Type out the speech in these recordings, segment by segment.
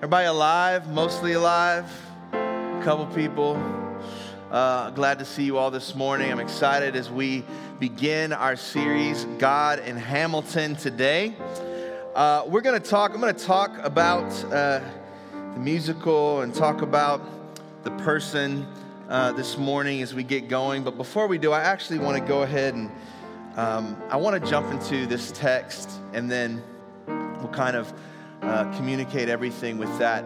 Everybody alive? Mostly alive? A couple people. Uh, glad to see you all this morning. I'm excited as we begin our series, God and Hamilton, today. Uh, we're going to talk, I'm going to talk about uh, the musical and talk about the person uh, this morning as we get going. But before we do, I actually want to go ahead and um, I want to jump into this text and then we'll kind of uh, communicate everything with that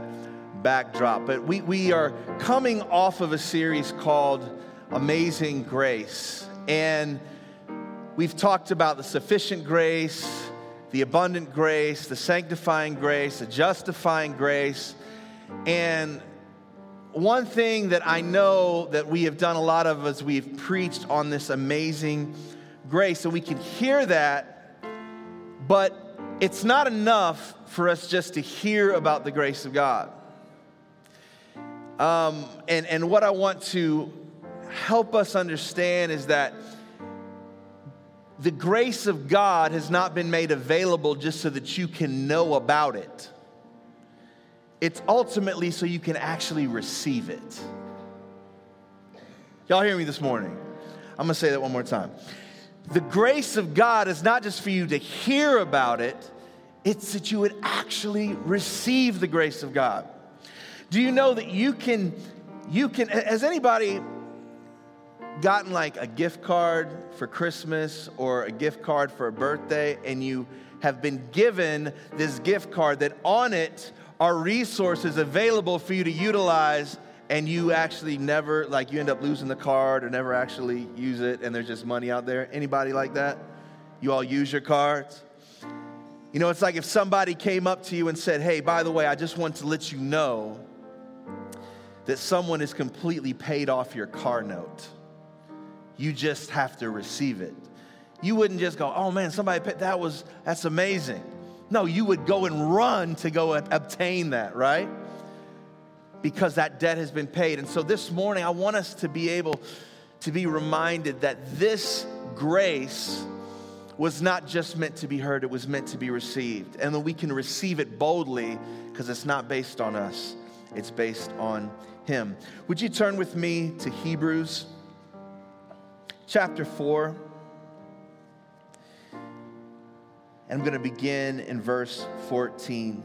backdrop. But we, we are coming off of a series called Amazing Grace. And we've talked about the sufficient grace, the abundant grace, the sanctifying grace, the justifying grace. And one thing that I know that we have done a lot of as we've preached on this amazing grace, and we can hear that, but it's not enough for us just to hear about the grace of God. Um, and, and what I want to help us understand is that the grace of God has not been made available just so that you can know about it. It's ultimately so you can actually receive it. Y'all hear me this morning? I'm gonna say that one more time. The grace of God is not just for you to hear about it, it's that you would actually receive the grace of God. Do you know that you can, you can, has anybody gotten like a gift card for Christmas or a gift card for a birthday and you have been given this gift card that on it are resources available for you to utilize and you actually never like you end up losing the card or never actually use it and there's just money out there. Anybody like that? You all use your cards? You know it's like if somebody came up to you and said hey by the way i just want to let you know that someone has completely paid off your car note. You just have to receive it. You wouldn't just go oh man somebody paid that was that's amazing. No you would go and run to go obtain that right because that debt has been paid. And so this morning, I want us to be able to be reminded that this grace was not just meant to be heard, it was meant to be received. And that we can receive it boldly because it's not based on us, it's based on Him. Would you turn with me to Hebrews chapter 4? And I'm going to begin in verse 14.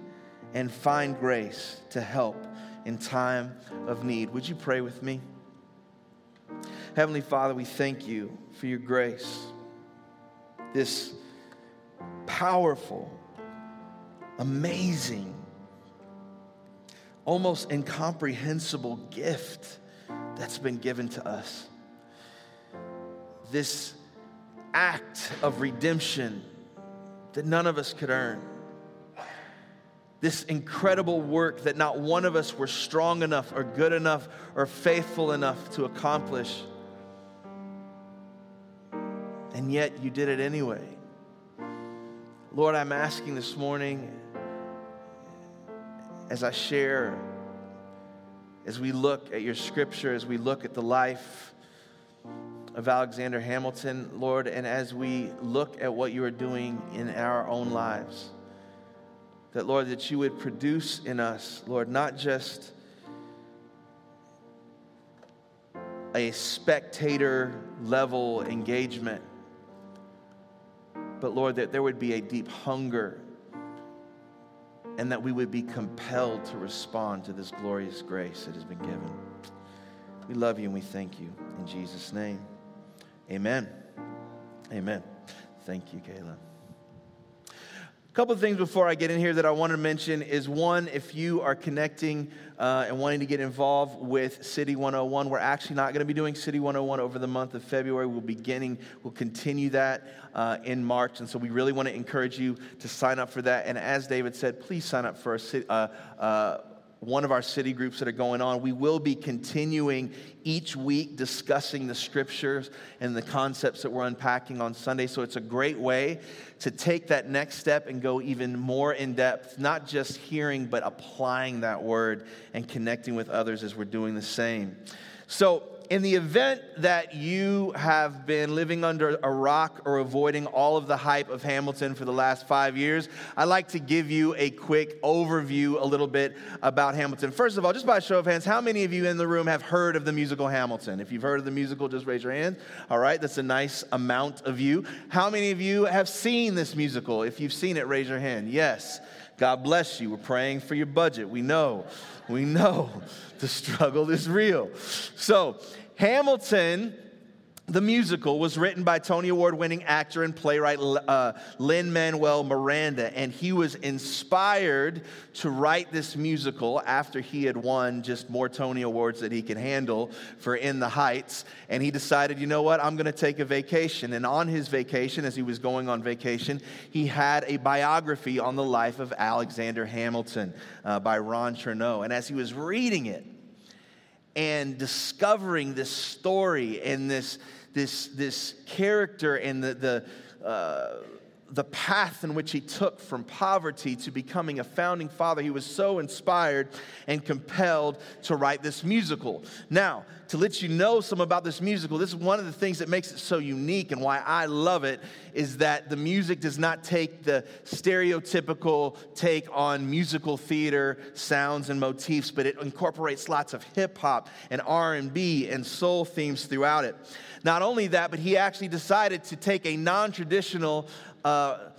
and find grace to help in time of need. Would you pray with me? Heavenly Father, we thank you for your grace, this powerful, amazing, almost incomprehensible gift that's been given to us. This act of redemption that none of us could earn this incredible work that not one of us were strong enough or good enough or faithful enough to accomplish. And yet you did it anyway. Lord, I'm asking this morning as I share, as we look at your scripture, as we look at the life of Alexander Hamilton, Lord, and as we look at what you are doing in our own lives that, Lord, that you would produce in us, Lord, not just a spectator level engagement, but Lord, that there would be a deep hunger and that we would be compelled to respond to this glorious grace that has been given. We love you and we thank you. In Jesus' name, amen. Amen. Thank you, Kayla. A couple of things before I get in here that I want to mention is one, if you are connecting uh, and wanting to get involved with City 101, we're actually not going to be doing City 101 over the month of February. We'll beginning, we'll continue that uh, in March, and so we really want to encourage you to sign up for that. And as David said, please sign up for a uh, uh, one of our city groups that are going on. We will be continuing each week discussing the scriptures and the concepts that we're unpacking on Sunday. So it's a great way to take that next step and go even more in depth, not just hearing, but applying that word and connecting with others as we're doing the same. So in the event that you have been living under a rock or avoiding all of the hype of Hamilton for the last five years, I'd like to give you a quick overview a little bit about Hamilton. First of all, just by show of hands, how many of you in the room have heard of the musical Hamilton? If you've heard of the musical, just raise your hand. All right, that's a nice amount of you. How many of you have seen this musical? If you've seen it, raise your hand. Yes. God bless you. We're praying for your budget. We know. We know the struggle is real. So, Hamilton the musical was written by Tony Award winning actor and playwright uh, Lin Manuel Miranda, and he was inspired to write this musical after he had won just more Tony Awards that he could handle for In the Heights. And he decided, you know what, I'm going to take a vacation. And on his vacation, as he was going on vacation, he had a biography on the life of Alexander Hamilton uh, by Ron Chernow. And as he was reading it, and discovering this story and this, this, this character and the, the, uh, the path in which he took from poverty to becoming a founding father. He was so inspired and compelled to write this musical. Now, to let you know some about this musical, this is one of the things that makes it so unique and why I love it is that the music does not take the stereotypical take on musical theater sounds and motifs, but it incorporates lots of hip hop and R&B and soul themes throughout it. Not only that, but he actually decided to take a non-traditional uh,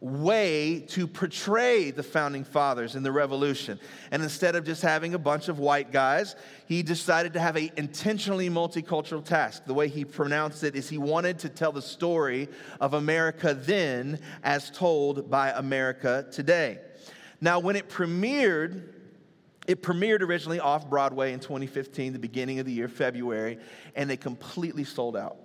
way to portray the founding fathers in the revolution. And instead of just having a bunch of white guys, he decided to have an intentionally multicultural task. The way he pronounced it is he wanted to tell the story of America then as told by America today. Now, when it premiered, it premiered originally off Broadway in 2015, the beginning of the year, February, and they completely sold out.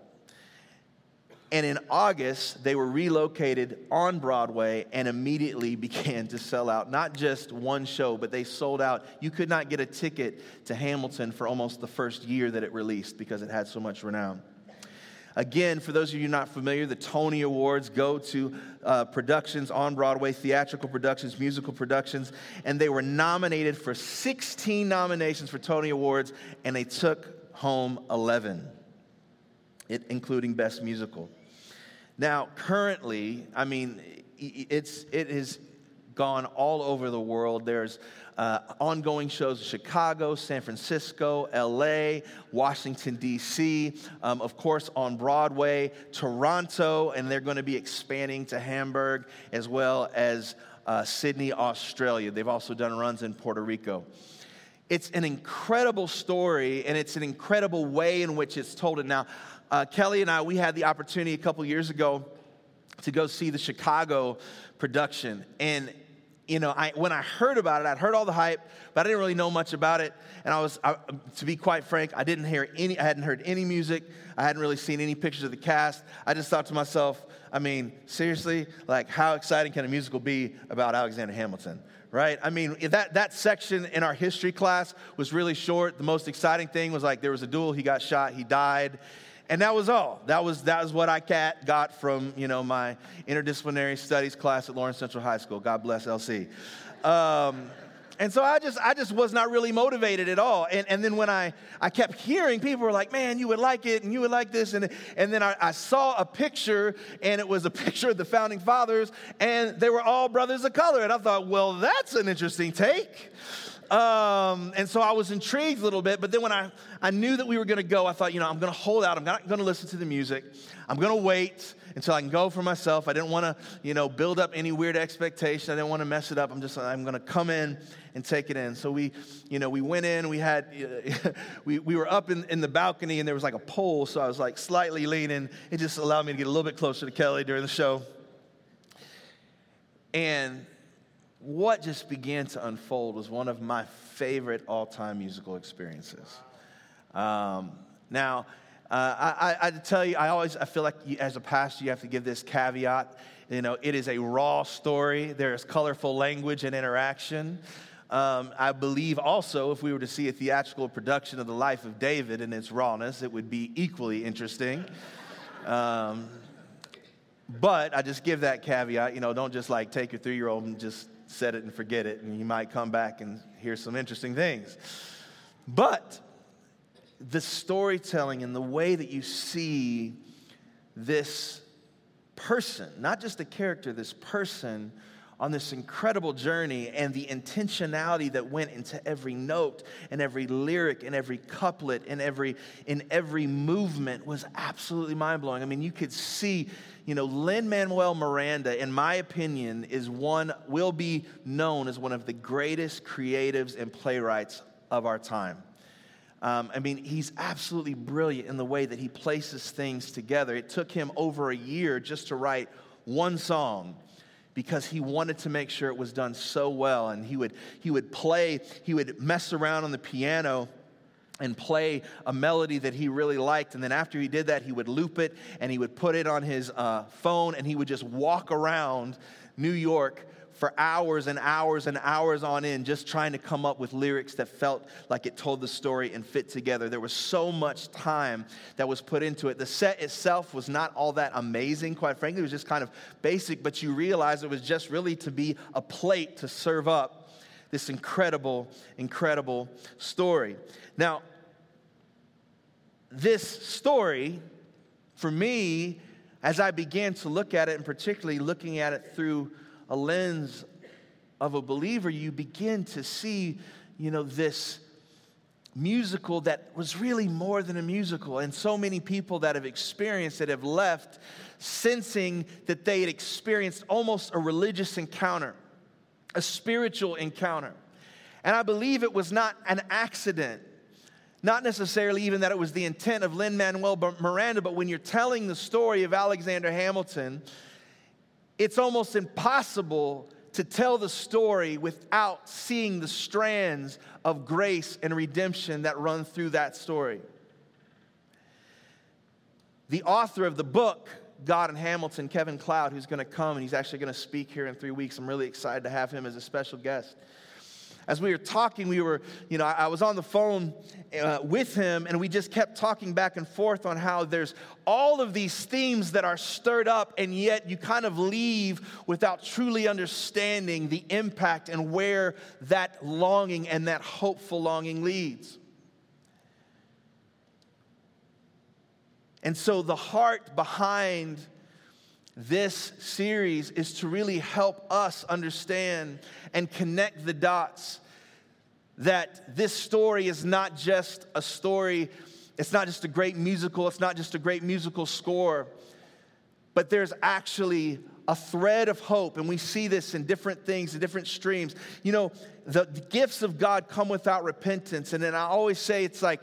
And in August, they were relocated on Broadway and immediately began to sell out. Not just one show, but they sold out. You could not get a ticket to Hamilton for almost the first year that it released because it had so much renown. Again, for those of you not familiar, the Tony Awards go to uh, productions on Broadway, theatrical productions, musical productions, and they were nominated for 16 nominations for Tony Awards, and they took home 11 it, including Best Musical. Now, currently, I mean, it's, it has gone all over the world. There's uh, ongoing shows in Chicago, San Francisco, LA, Washington, D.C., um, of course, on Broadway, Toronto, and they're going to be expanding to Hamburg as well as uh, Sydney, Australia. They've also done runs in Puerto Rico. It's an incredible story, and it's an incredible way in which it's told. And now, uh, Kelly and I, we had the opportunity a couple years ago to go see the Chicago production. And, you know, I, when I heard about it, I'd heard all the hype, but I didn't really know much about it. And I was, I, to be quite frank, I didn't hear any, I hadn't heard any music. I hadn't really seen any pictures of the cast. I just thought to myself, I mean, seriously, like, how exciting can a musical be about Alexander Hamilton? right? I mean, that, that section in our history class was really short. The most exciting thing was like there was a duel, he got shot, he died. And that was all. That was, that was what I got from, you know, my interdisciplinary studies class at Lawrence Central High School. God bless LC. Um, and so I just, I just was not really motivated at all. And, and then when I, I kept hearing people were like, man, you would like it and you would like this. And, and then I, I saw a picture and it was a picture of the founding fathers and they were all brothers of color. And I thought, well, that's an interesting take. Um, and so I was intrigued a little bit, but then when I, I knew that we were going to go, I thought, you know, I'm going to hold out. I'm not going to listen to the music. I'm going to wait until I can go for myself. I didn't want to, you know, build up any weird expectation. I didn't want to mess it up. I'm just, I'm going to come in and take it in. So we, you know, we went in. We had, we, we were up in, in the balcony, and there was like a pole, so I was like slightly leaning. It just allowed me to get a little bit closer to Kelly during the show. And what just began to unfold was one of my favorite all time musical experiences. Um, now, uh, I, I, tell you, I always I feel like you, as a pastor, you have to give this caveat. You know, it is a raw story. There is colorful language and interaction. Um, I believe also, if we were to see a theatrical production of the life of David in its rawness, it would be equally interesting. Um, but I just give that caveat. You know, don't just like take your three year old and just set it and forget it, and you might come back and hear some interesting things. But the storytelling and the way that you see this person, not just the character, this person on this incredible journey and the intentionality that went into every note and every lyric and every couplet and every in every movement was absolutely mind-blowing. I mean, you could see you know, Lin Manuel Miranda, in my opinion, is one, will be known as one of the greatest creatives and playwrights of our time. Um, I mean, he's absolutely brilliant in the way that he places things together. It took him over a year just to write one song because he wanted to make sure it was done so well. And he would, he would play, he would mess around on the piano and play a melody that he really liked. And then after he did that, he would loop it and he would put it on his uh, phone and he would just walk around New York for hours and hours and hours on end just trying to come up with lyrics that felt like it told the story and fit together. There was so much time that was put into it. The set itself was not all that amazing, quite frankly. It was just kind of basic, but you realize it was just really to be a plate to serve up this incredible, incredible story. Now, this story, for me, as I began to look at it, and particularly looking at it through a lens of a believer, you begin to see, you know, this musical that was really more than a musical. And so many people that have experienced it have left sensing that they had experienced almost a religious encounter, a spiritual encounter. And I believe it was not an accident. Not necessarily even that it was the intent of Lin Manuel Miranda, but when you're telling the story of Alexander Hamilton, it's almost impossible to tell the story without seeing the strands of grace and redemption that run through that story. The author of the book, God and Hamilton, Kevin Cloud, who's going to come and he's actually going to speak here in three weeks. I'm really excited to have him as a special guest as we were talking, we were, you know, I was on the phone uh, with him and we just kept talking back and forth on how there's all of these themes that are stirred up, and yet you kind of leave without truly understanding the impact and where that longing and that hopeful longing leads. And so the heart behind this series is to really help us understand and connect the dots that this story is not just a story, it's not just a great musical, it's not just a great musical score, but there's actually a thread of hope, and we see this in different things, in different streams. You know, the, the gifts of God come without repentance, and then I always say it's like,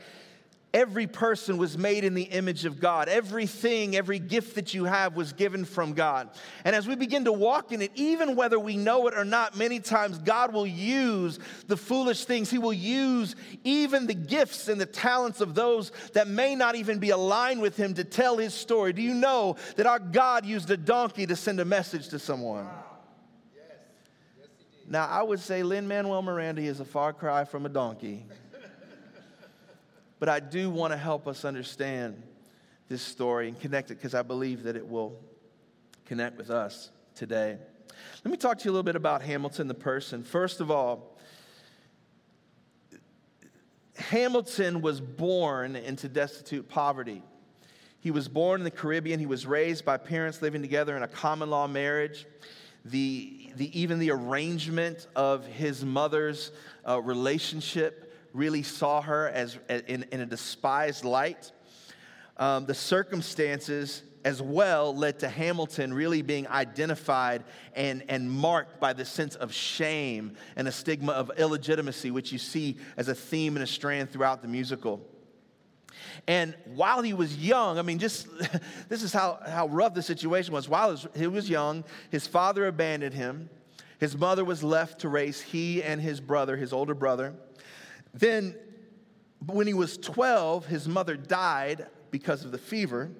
Every person was made in the image of God. Everything, every gift that you have was given from God. And as we begin to walk in it, even whether we know it or not, many times God will use the foolish things. He will use even the gifts and the talents of those that may not even be aligned with Him to tell His story. Do you know that our God used a donkey to send a message to someone? Now, I would say Lin Manuel Miranda is a far cry from a donkey. But I do want to help us understand this story and connect it because I believe that it will connect with us today. Let me talk to you a little bit about Hamilton the person. First of all, Hamilton was born into destitute poverty. He was born in the Caribbean. He was raised by parents living together in a common law marriage. the, the, even the arrangement of his mother's uh, relationship really saw her as in, in a despised light. Um, the circumstances as well led to Hamilton really being identified and, and marked by the sense of shame and a stigma of illegitimacy, which you see as a theme and a strand throughout the musical. And while he was young, I mean, just this is how, how rough the situation was. While he was young, his father abandoned him. His mother was left to raise he and his brother, his older brother. Then, when he was 12, his mother died because of the fever.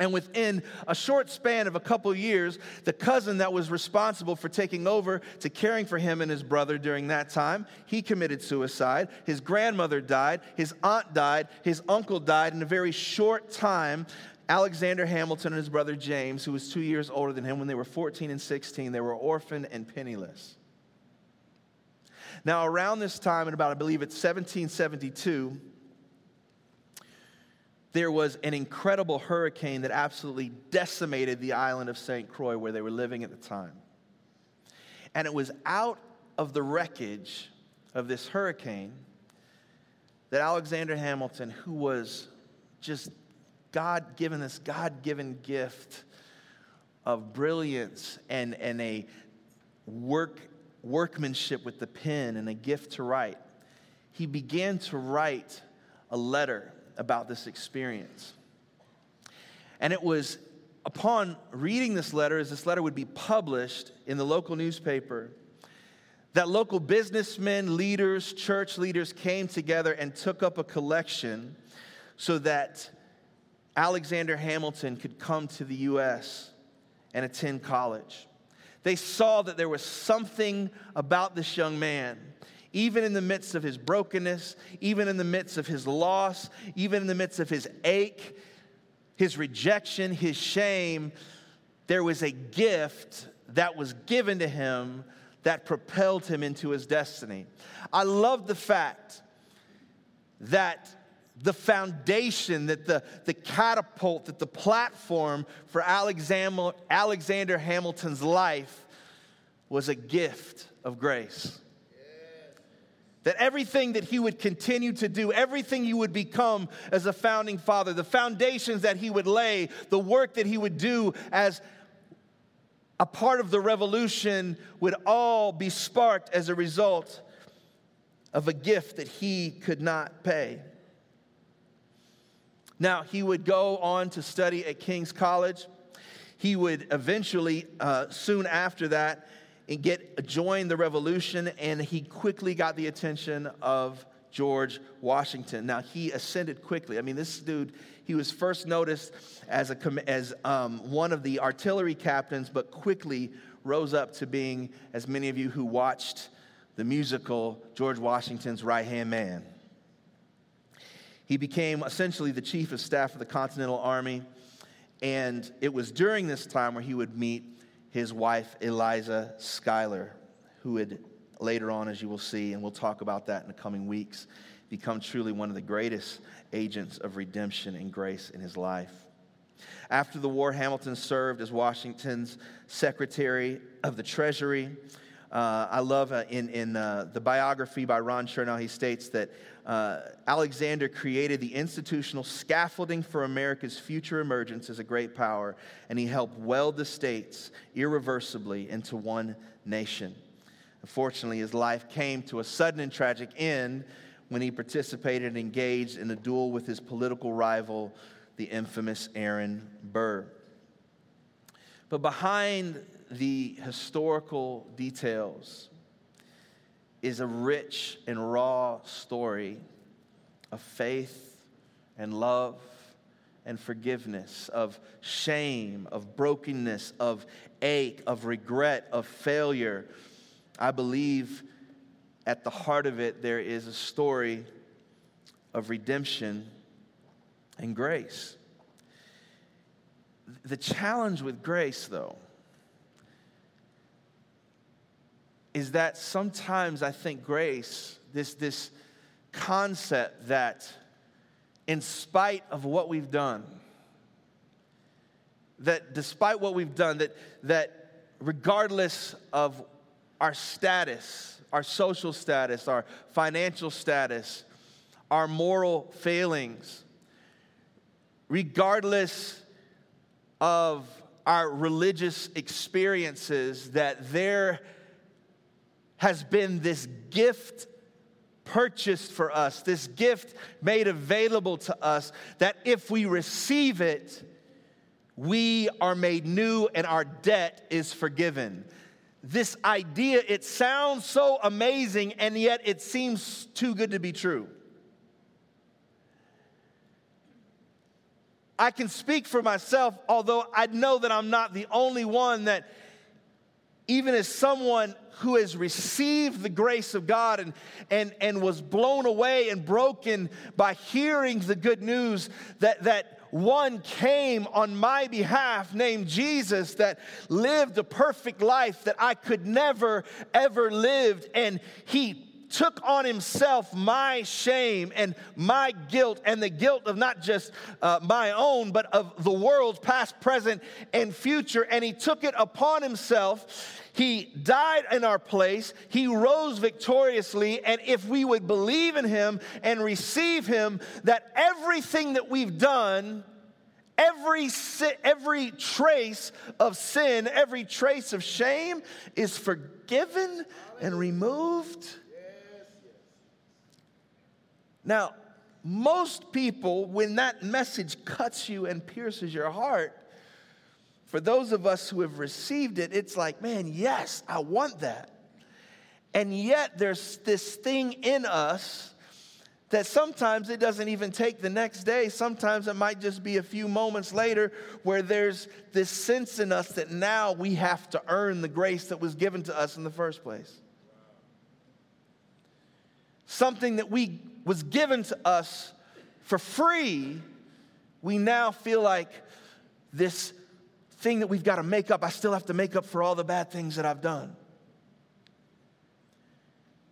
And within a short span of a couple years, the cousin that was responsible for taking over to caring for him and his brother during that time, he committed suicide. His grandmother died, his aunt died, his uncle died in a very short time. Alexander Hamilton and his brother James, who was two years older than him when they were 14 and 16, they were orphaned and penniless. Now, around this time, in about, I believe it's 1772, there was an incredible hurricane that absolutely decimated the island of St. Croix where they were living at the time. And it was out of the wreckage of this hurricane that Alexander Hamilton, who was just God given, this God given gift of brilliance and, and a work, workmanship with the pen and a gift to write, he began to write a letter about this experience. And it was upon reading this letter, as this letter would be published in the local newspaper, that local businessmen, leaders, church leaders came together and took up a collection so that Alexander Hamilton could come to the U.S. and attend college. They saw that there was something about this young man even in the midst of his brokenness, even in the midst of his loss, even in the midst of his ache, his rejection, his shame, there was a gift that was given to him that propelled him into his destiny. I love the fact that the foundation, that the, the catapult, that the platform for Alexander, Alexander Hamilton's life was a gift of grace. That everything that he would continue to do, everything he would become as a founding father, the foundations that he would lay, the work that he would do as a part of the revolution would all be sparked as a result of a gift that he could not pay. Now, he would go on to study at King's College. He would eventually, uh, soon after that, and get join the revolution, and he quickly got the attention of George Washington. Now he ascended quickly. I mean, this dude, he was first noticed as a as um, one of the artillery captains, but quickly rose up to being, as many of you who watched the musical, George Washington's right hand man. He became essentially the chief of staff of the Continental Army, and it was during this time where he would meet his wife, Eliza Schuyler, who would later on, as you will see, and we'll talk about that in the coming weeks, become truly one of the greatest agents of redemption and grace in his life. After the war, Hamilton served as Washington's Secretary of the Treasury. Uh, I love uh, in, in uh, the biography by Ron Chernow, he states that uh, Alexander created the institutional scaffolding for America's future emergence as a great power, and he helped weld the states irreversibly into one nation. Unfortunately, his life came to a sudden and tragic end when he participated and engaged in a duel with his political rival, the infamous Aaron Burr. But behind the historical details, is a rich and raw story of faith and love and forgiveness, of shame, of brokenness, of ache, of regret, of failure. I believe at the heart of it, there is a story of redemption and grace. The challenge with grace, though, is that sometimes I think grace, this, this concept that in spite of what we've done, that despite what we've done, that, that regardless of our status, our social status, our financial status, our moral failings, regardless of our religious experiences, that there has been this gift purchased for us, this gift made available to us, that if we receive it, we are made new and our debt is forgiven. This idea, it sounds so amazing, and yet it seems too good to be true. I can speak for myself, although I know that I'm not the only one that, even as someone who has received the grace of God and, and, and was blown away and broken by hearing the good news that, that one came on my behalf named Jesus that lived a perfect life that I could never, ever lived. And he took on himself my shame and my guilt and the guilt of not just uh, my own, but of the world's past, present, and future. And he took it upon himself. He died in our place. He rose victoriously. And if we would believe in him and receive him, that everything that we've done every, every trace of sin, every trace of shame is forgiven and removed. Now, most people, when that message cuts you and pierces your heart, for those of us who have received it, it's like, man, yes, I want that. And yet, there's this thing in us that sometimes it doesn't even take the next day. Sometimes it might just be a few moments later where there's this sense in us that now we have to earn the grace that was given to us in the first place. Something that we was given to us for free, we now feel like this thing that we've got to make up, I still have to make up for all the bad things that I've done.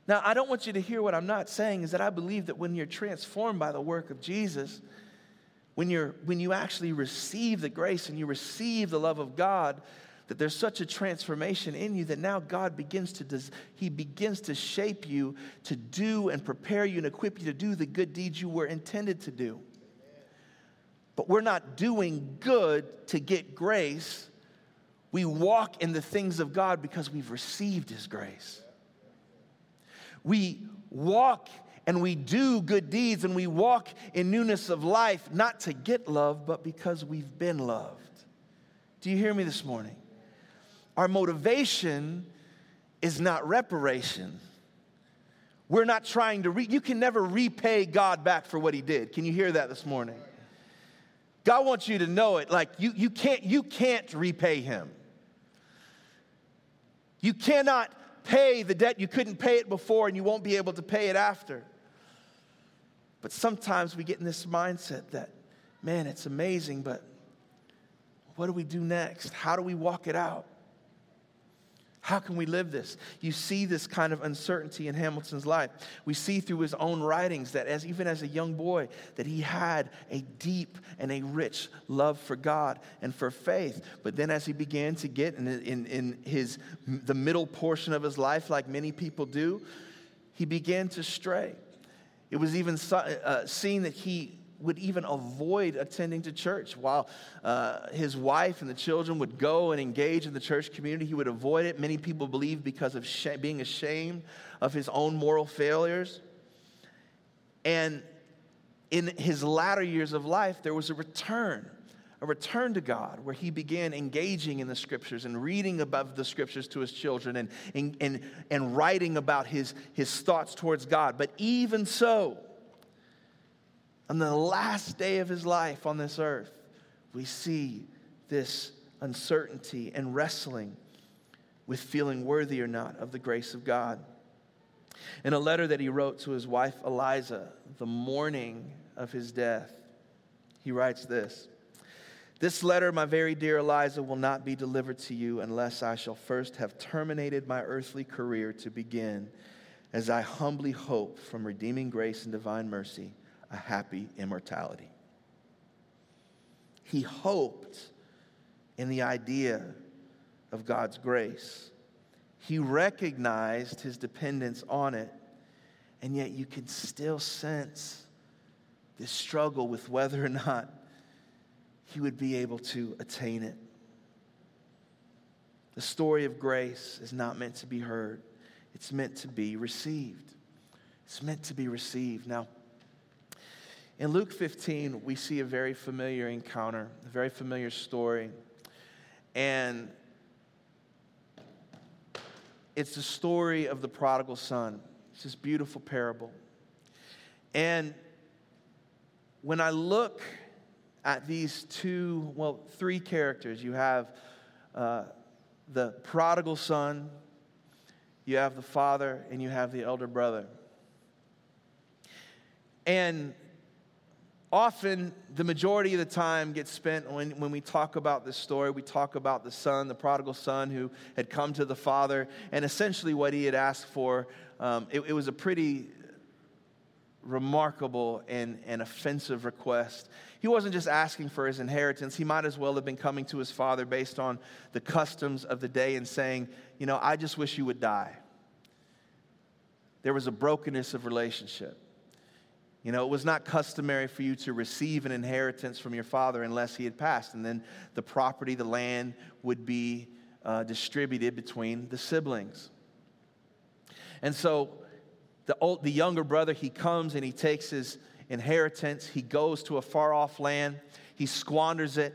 Now, I don't want you to hear what I'm not saying is that I believe that when you're transformed by the work of Jesus, when, you're, when you actually receive the grace and you receive the love of God, that there's such a transformation in you that now God begins to des- he begins to shape you to do and prepare you and equip you to do the good deeds you were intended to do. But we're not doing good to get grace. We walk in the things of God because we've received his grace. We walk and we do good deeds and we walk in newness of life, not to get love, but because we've been loved. Do you hear me this morning? Our motivation is not reparation. We're not trying to, re- you can never repay God back for what he did. Can you hear that this morning? God wants you to know it. Like you, you can't, you can't repay him. You cannot pay the debt. You couldn't pay it before, and you won't be able to pay it after. But sometimes we get in this mindset that, man, it's amazing, but what do we do next? How do we walk it out? How can we live this? You see this kind of uncertainty in Hamilton's life. We see through his own writings that as even as a young boy that he had a deep and a rich love for God and for faith. But then as he began to get in, in, in his the middle portion of his life like many people do, he began to stray. It was even uh, seen that he would even avoid attending to church. While uh, his wife and the children would go and engage in the church community, he would avoid it. Many people believe because of sh- being ashamed of his own moral failures. And in his latter years of life, there was a return, a return to God, where he began engaging in the scriptures and reading about the scriptures to his children and, and, and, and writing about his, his thoughts towards God. But even so, on the last day of his life on this earth, we see this uncertainty and wrestling with feeling worthy or not of the grace of God. In a letter that he wrote to his wife Eliza the morning of his death, he writes this This letter, my very dear Eliza, will not be delivered to you unless I shall first have terminated my earthly career to begin, as I humbly hope from redeeming grace and divine mercy a happy immortality. He hoped in the idea of God's grace. He recognized his dependence on it, and yet you can still sense this struggle with whether or not he would be able to attain it. The story of grace is not meant to be heard, it's meant to be received. It's meant to be received. Now, in Luke 15, we see a very familiar encounter, a very familiar story. And it's the story of the prodigal son. It's this beautiful parable. And when I look at these two, well, three characters, you have uh, the prodigal son, you have the father, and you have the elder brother. And often the majority of the time gets spent when, when we talk about this story. We talk about the son the prodigal son who had come to the father and essentially what he had asked for um, it, it, was a pretty remarkable and, and offensive request. He wasn't just asking for his inheritance. He might as well have been coming to his father based on the customs of the day and saying you know i just wish you would die. There was a brokenness of relationship you know, it was not customary for you to receive an inheritance from your father unless he had passed. And then the property, the land, would be uh, distributed between the siblings. And so the, old, the younger brother, he comes and he takes his inheritance. He goes to a far off land. He squanders it.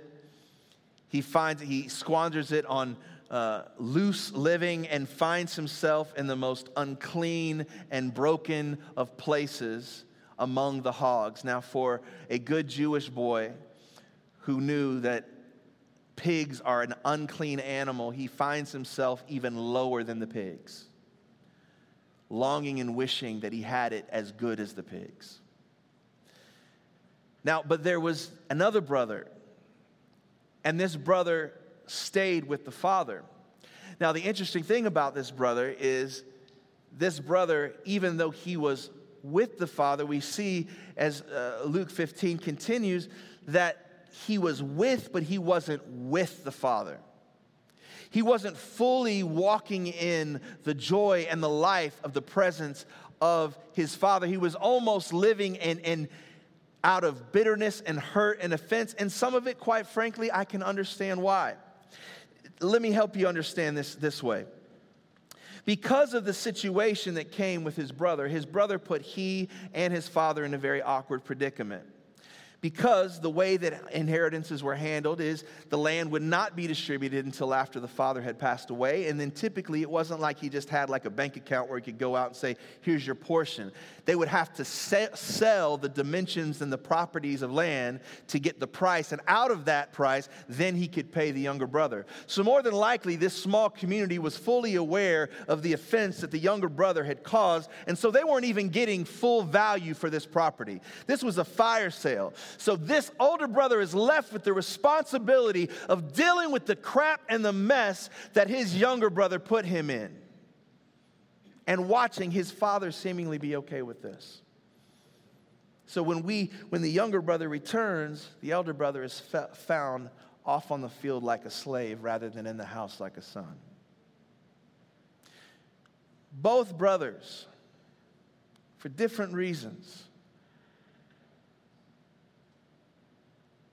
He finds he squanders it on uh, loose living and finds himself in the most unclean and broken of places among the hogs. Now, for a good Jewish boy who knew that pigs are an unclean animal, he finds himself even lower than the pigs, longing and wishing that he had it as good as the pigs. Now, but there was another brother, and this brother stayed with the father. Now, the interesting thing about this brother is this brother, even though he was with the Father, we see as uh, Luke 15 continues that he was with, but he wasn't with the Father. He wasn't fully walking in the joy and the life of the presence of his Father. He was almost living in, in out of bitterness and hurt and offense. And some of it, quite frankly, I can understand why. Let me help you understand this this way. Because of the situation that came with his brother, his brother put he and his father in a very awkward predicament because the way that inheritances were handled is the land would not be distributed until after the father had passed away. And then typically it wasn't like he just had like a bank account where he could go out and say here's your portion. They would have to sell the dimensions and the properties of land to get the price. And out of that price then he could pay the younger brother. So more than likely this small community was fully aware of the offense that the younger brother had caused. And so they weren't even getting full value for this property. This was a fire sale so this older brother is left with the responsibility of dealing with the crap and the mess that his younger brother put him in and watching his father seemingly be okay with this. So when we when the younger brother returns, the elder brother is found off on the field like a slave rather than in the house like a son. Both brothers for different reasons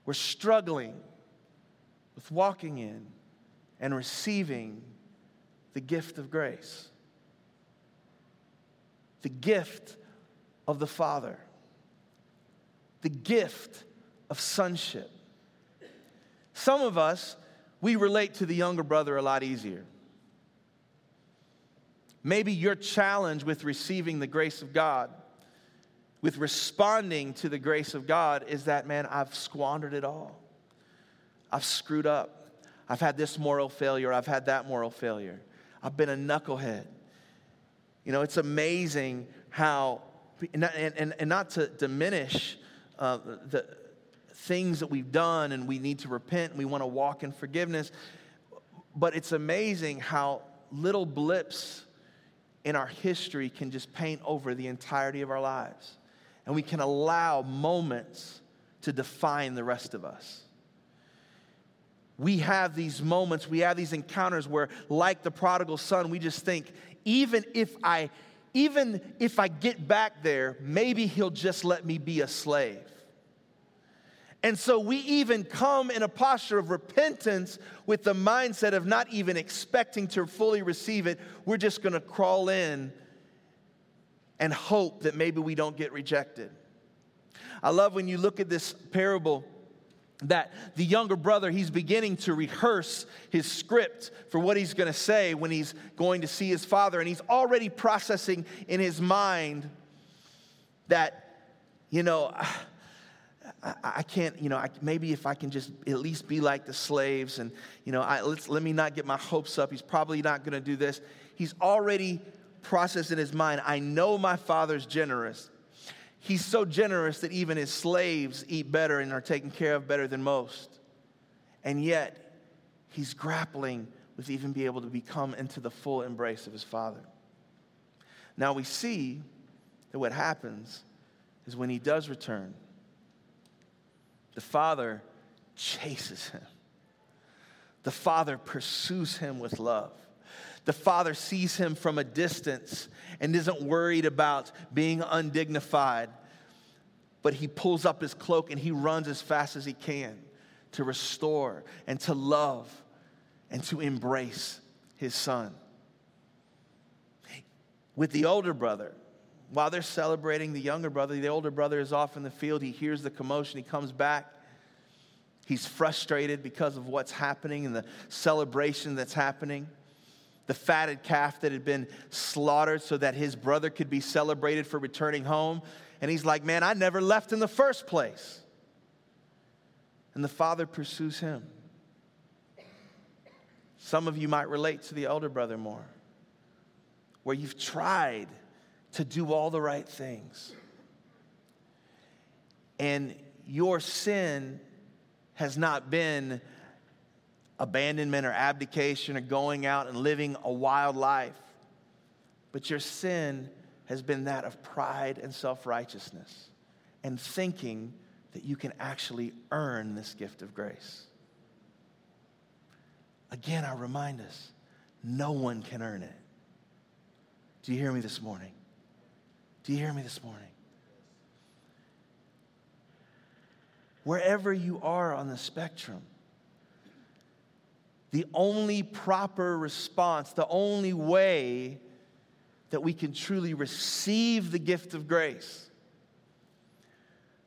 We're struggling with walking in and receiving the gift of grace, the gift of the Father, the gift of sonship. Some of us, we relate to the younger brother a lot easier. Maybe your challenge with receiving the grace of God with responding to the grace of God is that, man, I've squandered it all. I've screwed up. I've had this moral failure. I've had that moral failure. I've been a knucklehead. You know, it's amazing how, and, and, and not to diminish uh, the things that we've done and we need to repent and we want to walk in forgiveness, but it's amazing how little blips in our history can just paint over the entirety of our lives and we can allow moments to define the rest of us. we have these moments, we have these encounters where, like the prodigal son, we just think, even if I even if I get back there, maybe he'll just let me be a slave. And so we even come in a posture of repentance with the mindset of not even expecting to fully receive it. We're just going to crawl in and hope that maybe we don't get rejected. I love when you look at this parable that the younger brother he's beginning to rehearse his script for what he's going to say when he's going to see his father and he's already processing in his mind that you know I, I can't you know I, maybe if i can just at least be like the slaves and you know I, let's, let me not get my hopes up he's probably not going to do this he's already processed in his mind i know my father's generous He's so generous that even his slaves eat better and are taken care of better than most. And yet, he's grappling with even being able to become into the full embrace of his father. Now we see that what happens is when he does return, the father chases him. The father pursues him with love. The father sees him from a distance and isn't worried about being undignified, but he pulls up his cloak and he runs as fast as he can to restore and to love and to embrace his son. With the older brother, while they're celebrating the younger brother, the older brother is off in the field. He hears the commotion. He comes back. He's frustrated because of what's happening and the celebration that's happening the fatted calf that had been slaughtered so that his brother could be celebrated for returning home. And he's like, Man, I never left in the first place. And the father pursues him. Some of you might relate to the elder brother more, where you've tried to do all the right things. And your sin has not been abandonment or abdication or going out and living a wild life. But your sin has been that of pride and self righteousness and thinking that you can actually earn this gift of grace. Again, I remind us no one can earn it. Do you hear me this morning? Do you hear me this morning? Wherever you are on the spectrum, the only proper response, the only way that we can truly receive the gift of grace.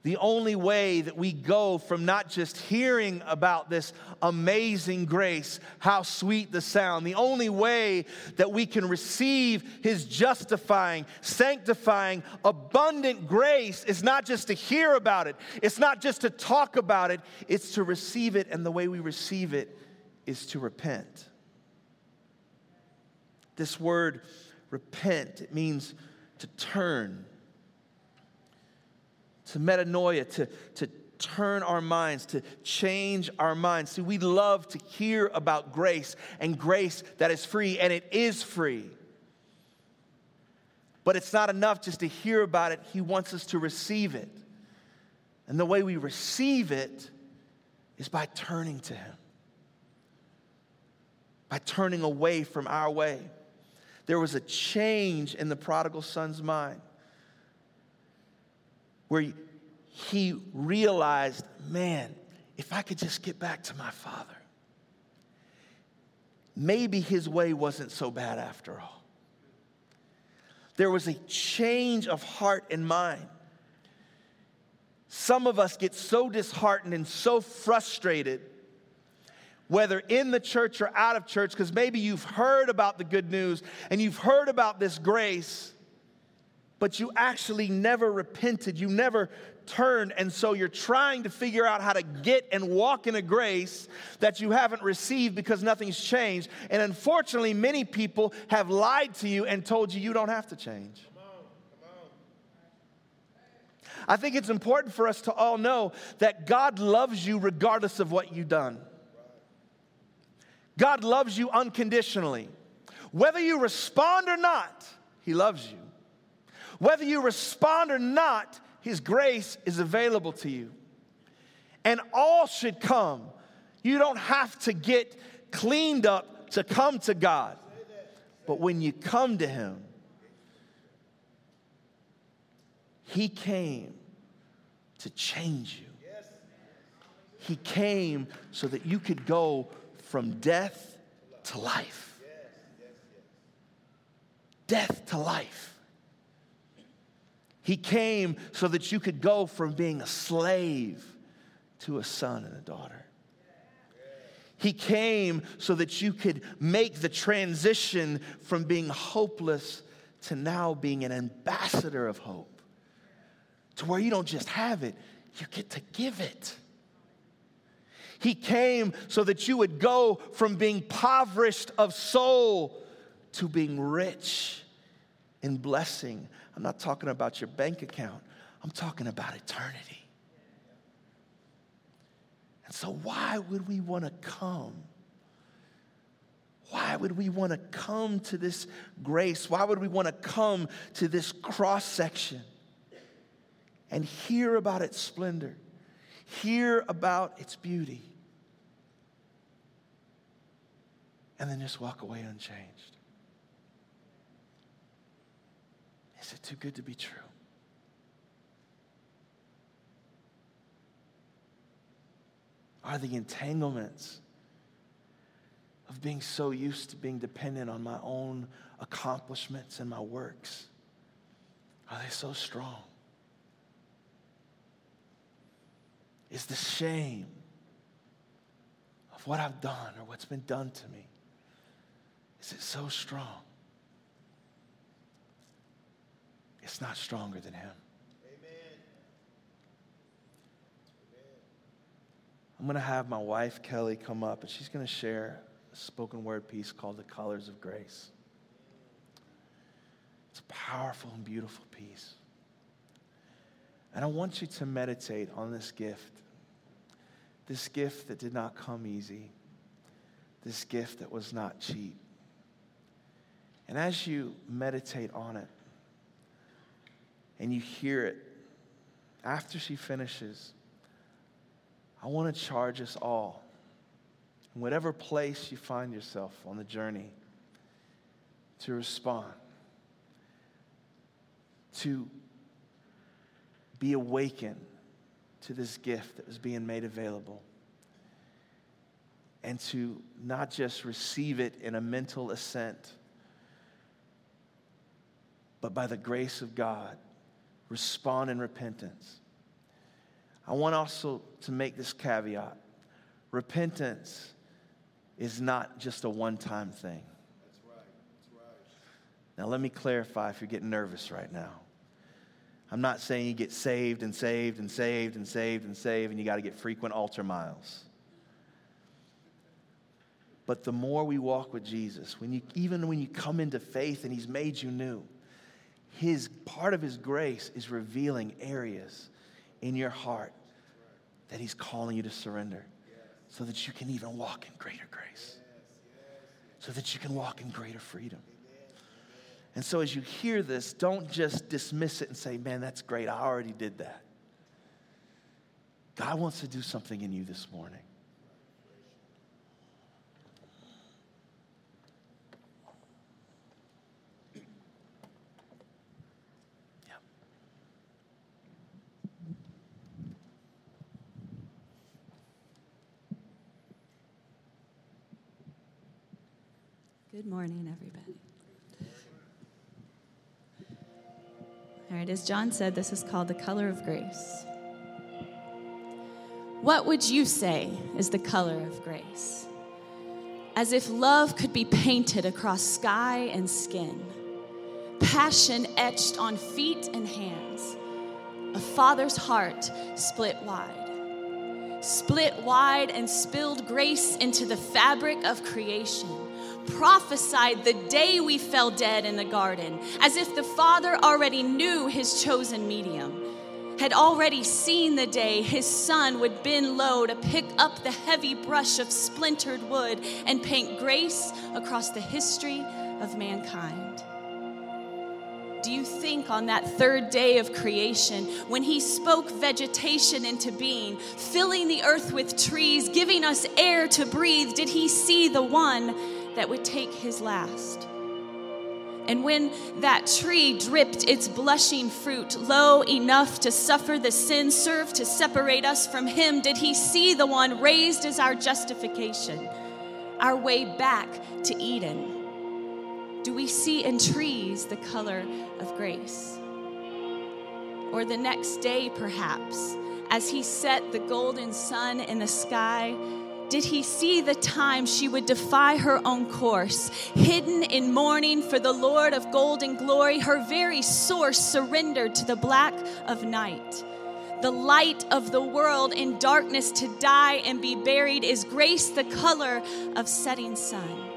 The only way that we go from not just hearing about this amazing grace, how sweet the sound, the only way that we can receive His justifying, sanctifying, abundant grace is not just to hear about it, it's not just to talk about it, it's to receive it. And the way we receive it is to repent. This word repent, it means to turn, to metanoia, to, to turn our minds, to change our minds. See, we love to hear about grace and grace that is free, and it is free. But it's not enough just to hear about it, He wants us to receive it. And the way we receive it is by turning to Him by turning away from our way. There was a change in the prodigal son's mind where he realized, man, if I could just get back to my father, maybe his way wasn't so bad after all. There was a change of heart and mind. Some of us get so disheartened and so frustrated whether in the church or out of church, because maybe you've heard about the good news and you've heard about this grace, but you actually never repented. You never turned. And so you're trying to figure out how to get and walk in a grace that you haven't received because nothing's changed. And unfortunately, many people have lied to you and told you you don't have to change. I think it's important for us to all know that God loves you regardless of what you've done. God loves you unconditionally. Whether you respond or not, He loves you. Whether you respond or not, His grace is available to you. And all should come You don't have to get cleaned up to come to God. But when you come to Him, He came to change you. He came so that you could go from death to life. Death to life. He came so that you could go from being a slave to a son and a daughter. He came so that you could make the transition from being hopeless to now being an ambassador of hope. To where you don't just have it, you get to give it. He came so that you would go from being impoverished of soul to being rich in blessing. I'm not talking about your bank account, I'm talking about eternity. And so, why would we want to come? Why would we want to come to this grace? Why would we want to come to this cross section and hear about its splendor, hear about its beauty, and then just walk away unchanged? Is it too good to be true? Are the entanglements of being so used to being dependent on my own accomplishments and my works, are they so strong? Is the shame of what I've done or what's been done to me, is it so strong? It's not stronger than Him. Amen. I'm going to have my wife, Kelly, come up, and she's going to share a spoken word piece called The Colors of Grace. It's a powerful and beautiful piece. And I want you to meditate on this gift. This gift that did not come easy. This gift that was not cheap. And as you meditate on it and you hear it, after she finishes, I want to charge us all, in whatever place you find yourself on the journey, to respond, to be awakened to this gift that was being made available, and to not just receive it in a mental assent, but by the grace of God, respond in repentance I want also to make this caveat repentance is not just a one time thing. That's right. That's right. Now, let me clarify if you're getting nervous right now. I'm not saying you get saved and saved and saved and saved and saved and you got to get frequent altar miles. But the more we walk with Jesus, when you, even when you come into faith and He's made you new, His part of His grace is revealing areas in your heart that He's calling you to surrender so that you can even walk in greater grace, so that you can walk in greater freedom. And so, as you hear this, don't just dismiss it and say, Man, that's great. I already did that. God wants to do something in you this morning. Good morning, everybody. All right, as John said, this is called the color of grace. What would you say is the color of grace? As if love could be painted across sky and skin, passion etched on feet and hands, a father's heart split wide, split wide and spilled grace into the fabric of creation prophesied the day we fell dead in the garden, as if the Father already knew his chosen medium, had already seen the day his Son would bend low to pick up the heavy brush of splintered wood and paint grace across the history of mankind. do you think on that third day of creation, when He spoke vegetation into being, filling the earth with trees, giving us air to breathe, did He see the one that would take His last? And when that tree dripped its blushing fruit low enough to suffer the sin served to separate us from Him, did He see the one raised as our justification, our way back to Eden? Do we see in trees the color of grace? Or the next day, perhaps, as He set the golden sun in the sky did he see the time she would defy her own course, hidden in mourning for the Lord of golden glory, her very source surrendered to the black of night? The light of the world in darkness to die and be buried is grace, the color of setting sun.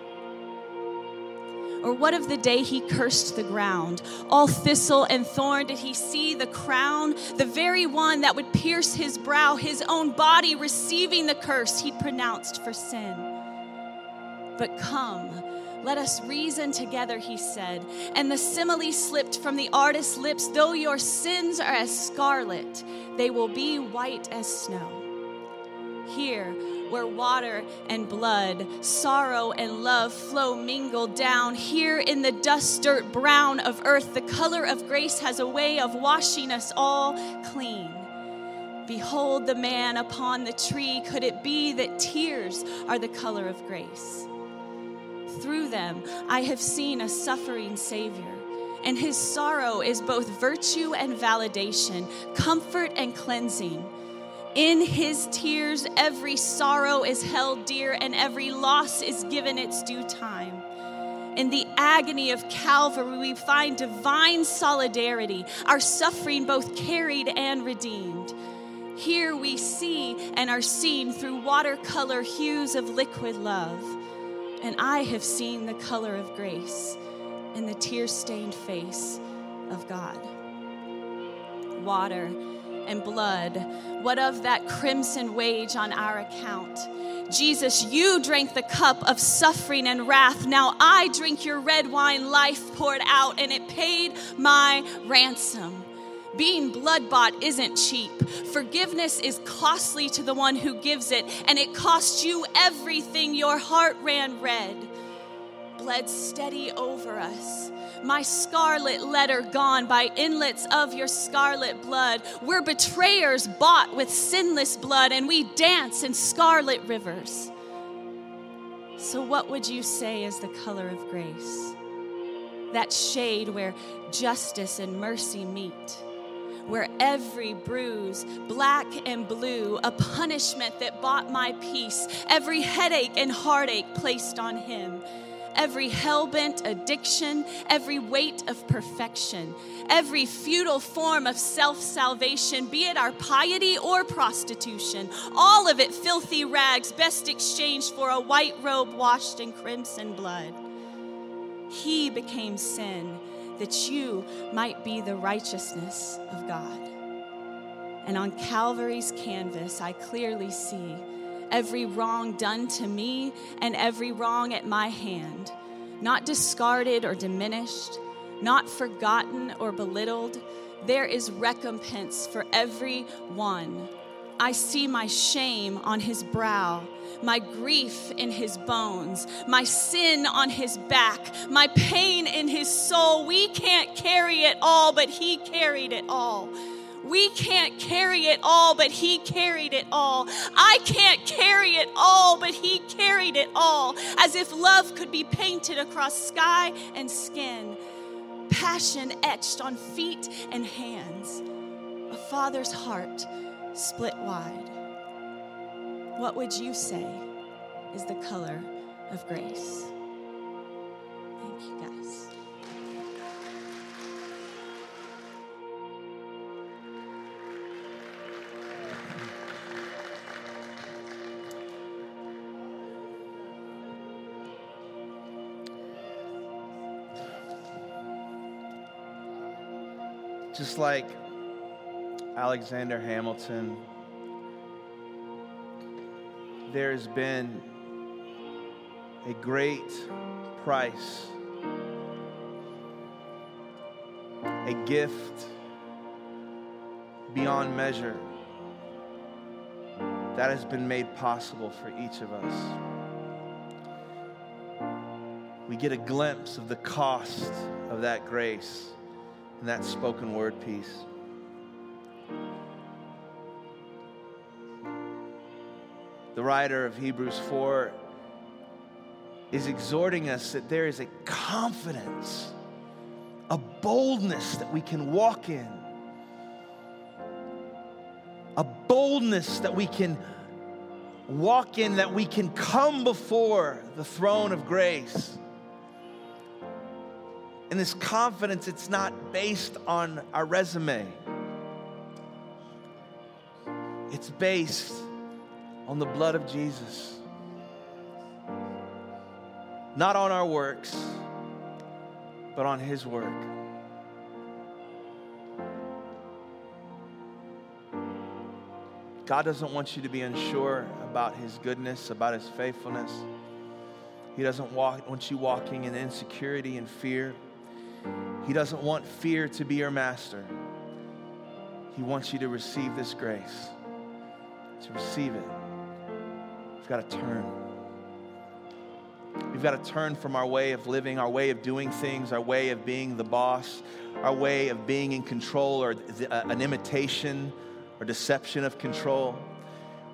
Or what of the day he cursed the ground? All thistle and thorn, did he see the crown? The very one that would pierce his brow, his own body receiving the curse he'd pronounced for sin. But come, let us reason together, he said. And the simile slipped from the artist's lips though your sins are as scarlet, they will be white as snow. Here, where water and blood, sorrow and love flow mingled down. Here in the dust, dirt, brown of earth, the color of grace has a way of washing us all clean. Behold the man upon the tree. Could it be that tears are the color of grace? Through them, I have seen a suffering Savior and his sorrow is both virtue and validation, comfort and cleansing. In his tears, every sorrow is held dear and every loss is given its due time. In the agony of Calvary, we find divine solidarity, our suffering both carried and redeemed. Here we see and are seen through watercolor hues of liquid love. And I have seen the color of grace in the tear stained face of God. Water and blood. What of that crimson wage on our account? Jesus, you drank the cup of suffering and wrath. Now I drink your red wine, life poured out, and it paid my ransom. Being blood bought isn't cheap. Forgiveness is costly to the one who gives it, and it cost you everything. Your heart ran red, bled steady over us my scarlet letter gone by inlets of your scarlet blood. We're betrayers bought with sinless blood, and we dance in scarlet rivers. So, what would you say is the color of grace? That shade where justice and mercy meet, where every bruise, black and blue, a punishment that bought my peace, every headache and heartache placed on him every hell bent addiction, every weight of perfection, every futile form of self salvation, be it our piety or prostitution, all of it filthy rags, best exchanged for a white robe washed in crimson blood. He became sin that you might be the righteousness of God. And on Calvary's canvas, I clearly see every wrong done to me and every wrong at my hand, not discarded or diminished, not forgotten or belittled. There is recompense for every one. I see my shame on his brow, my grief in his bones, my sin on his back, my pain in his soul. We can't carry it all, but he carried it all. We can't carry it all, but He carried it all. I can't carry it all, but He carried it all. As if love could be painted across sky and skin, passion etched on feet and hands, a father's heart split wide. What would you say is the color of grace? Thank you, guys. Just like Alexander Hamilton, there's been a great price a gift beyond measure that has been made possible for each of us. We get a glimpse of the cost of that grace and that spoken word piece. The writer of Hebrews 4 is exhorting us that there is a confidence, a boldness that we can walk in, a boldness that we can walk in, that we can come before the throne of grace. And this confidence, it's not based on our resume. It's based on the blood of Jesus. Not on our works, but on His work. God doesn't want you to be unsure about His goodness, about His faithfulness. He doesn't want you walking in insecurity and fear. He doesn't want fear to be your master. He wants you to receive this grace, to receive it. We've got to turn. We've got to turn from our way of living, our way of doing things, our way of being the boss, our way of being in control, or uh, an imitation or deception of control.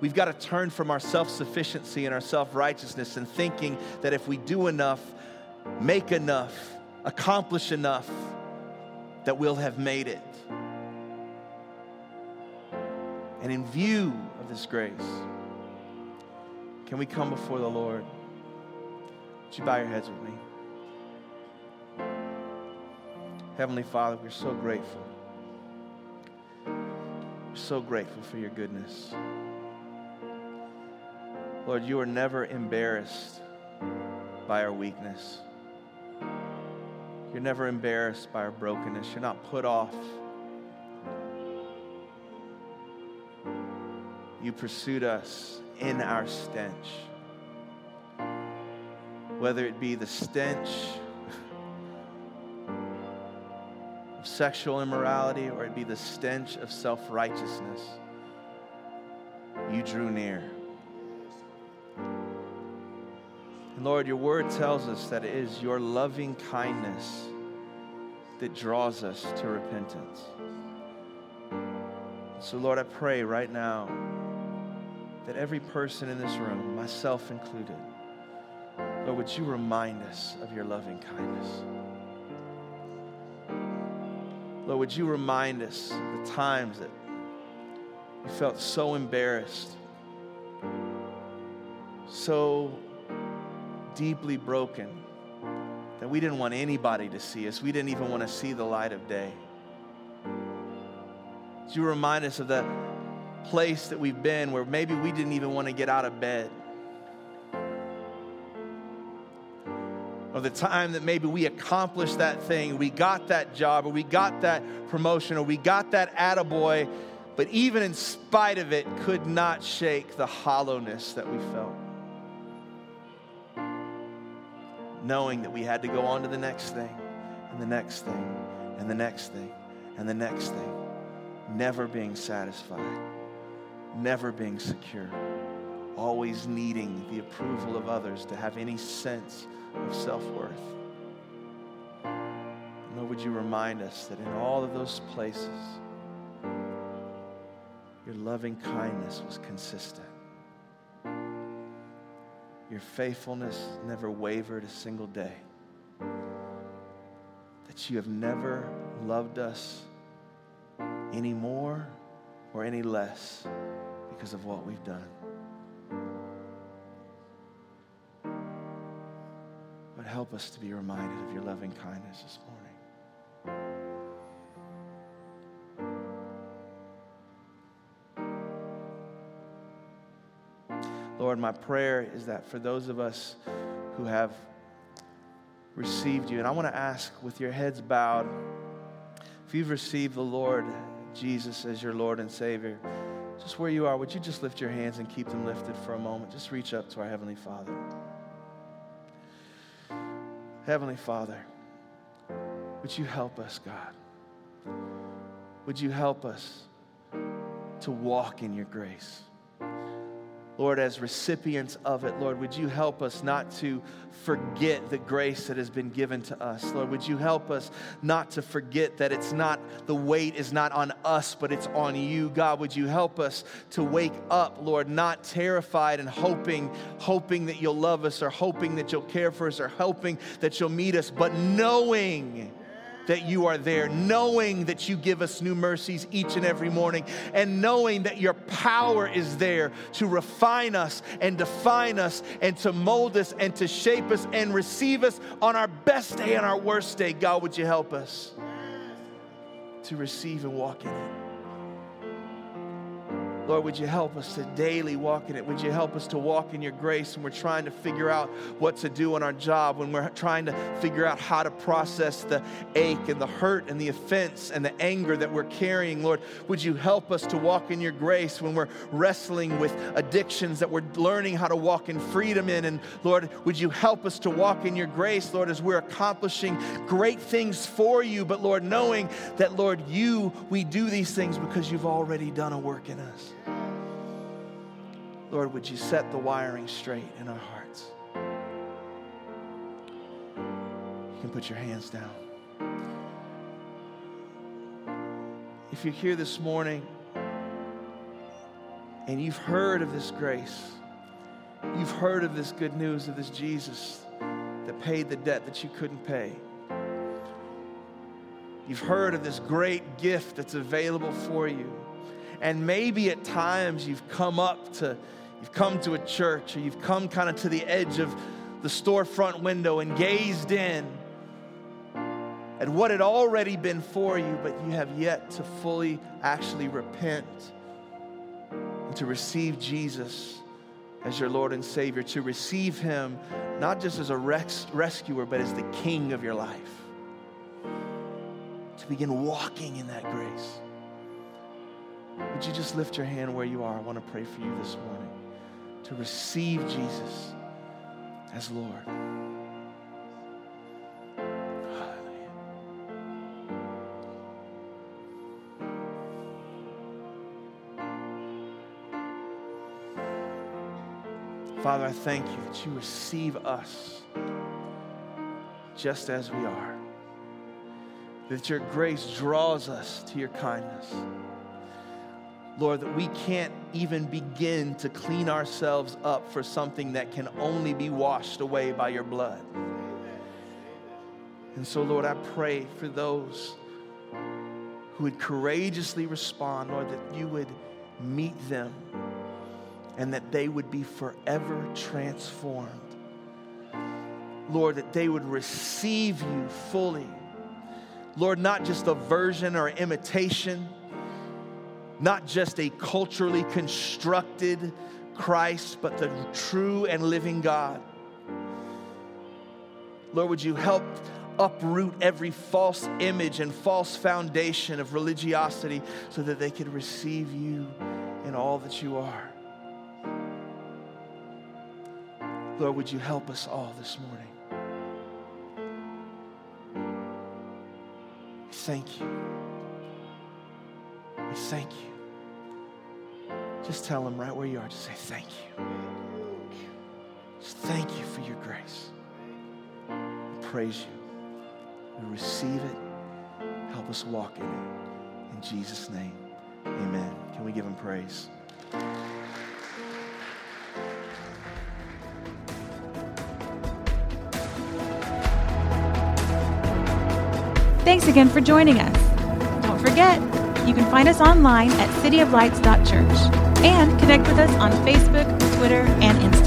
We've got to turn from our self sufficiency and our self righteousness and thinking that if we do enough, make enough, accomplish enough, that we'll have made it. And in view of this grace, can we come before the Lord? Would you bow your heads with me? Heavenly Father, we're so grateful. We're so grateful for your goodness. Lord, you are never embarrassed by our weakness. You're never embarrassed by our brokenness. You're not put off. You pursued us in our stench. Whether it be the stench of sexual immorality or it be the stench of self righteousness, you drew near. And Lord, your word tells us that it is your loving kindness that draws us to repentance. So, Lord, I pray right now that every person in this room, myself included, Lord, would you remind us of your loving kindness? Lord, would you remind us the times that we felt so embarrassed, so deeply broken that we didn't want anybody to see us. We didn't even want to see the light of day. You remind us of the place that we've been where maybe we didn't even want to get out of bed. Or the time that maybe we accomplished that thing, we got that job, or we got that promotion, or we got that attaboy, but even in spite of it, could not shake the hollowness that we felt. Knowing that we had to go on to the next thing, and the next thing, and the next thing, and the next thing, never being satisfied never being secure, always needing the approval of others to have any sense of self worth. Lord, would you remind us that in all of those places, your loving kindness was consistent. Your faithfulness never wavered a single day. That you have never loved us any more or any less because of what we've done. But help us to be reminded of your loving kindness this morning. Lord, my prayer is that for those of us who have received you, and I want to ask with your heads bowed, if you've received the Lord Jesus as your Lord and Savior, just where you are, would you just lift your hands and keep them lifted for a moment? Just reach up to our Heavenly Father. Heavenly Father, would you help us, God? Would you help us to walk in your grace? Lord, as recipients of it, Lord, would you help us not to forget the grace that has been given to us? Lord, would you help us not to forget that it's not, the weight is not on us, but it's on you? God, would you help us to wake up, Lord, not terrified and hoping, hoping that you'll love us or hoping that you'll care for us or hoping that you'll meet us, but knowing that you are there, knowing that you give us new mercies each and every morning, and knowing that your power is there to refine us and define us and to mold us and to shape us and receive us on our best day and our worst day. God, would you help us to receive and walk in it? Lord, would you help us to daily walk in it? Would you help us to walk in your grace when we're trying to figure out what to do on our job, when we're trying to figure out how to process the ache and the hurt and the offense and the anger that we're carrying? Lord, would you help us to walk in your grace when we're wrestling with addictions that we're learning how to walk in freedom in? And Lord, would you help us to walk in your grace, Lord, as we're accomplishing great things for you, but Lord, knowing that, Lord, you, we do these things because you've already done a work in us. Lord, would you set the wiring straight in our hearts? You can put your hands down. If you're here this morning and you've heard of this grace, you've heard of this good news of this Jesus that paid the debt that you couldn't pay. You've heard of this great gift that's available for you. And maybe at times you've come up to you've come to a church or you've come kind of to the edge of the storefront window and gazed in at what had already been for you, but you have yet to fully actually repent and to receive Jesus as your Lord and Savior, to receive Him not just as a res- rescuer, but as the King of your life, to begin walking in that grace. Would you just lift your hand where you are? I want to pray for you this morning to receive Jesus as Lord. Father, I thank you that you receive us just as we are. That your grace draws us to your kindness. Lord, that we can't even begin to clean ourselves up for something that can only be washed away by your blood. And so, Lord, I pray for those who would courageously respond, Lord, that you would meet them and that they would be forever transformed. Lord, that they would receive you fully. Lord, not just a version or imitation not just a culturally constructed Christ, but the true and living God. Lord, would you help uproot every false image and false foundation of religiosity so that they could receive you in all that you are? Lord, would you help us all this morning? Thank you. We thank you. Just tell him right where you are. Just say thank you. Just thank you for your grace. We praise you. We receive it. Help us walk in it. In Jesus' name, amen. Can we give him praise? Thanks again for joining us. Don't forget, you can find us online at cityoflights.church and connect with us on Facebook, Twitter, and Instagram.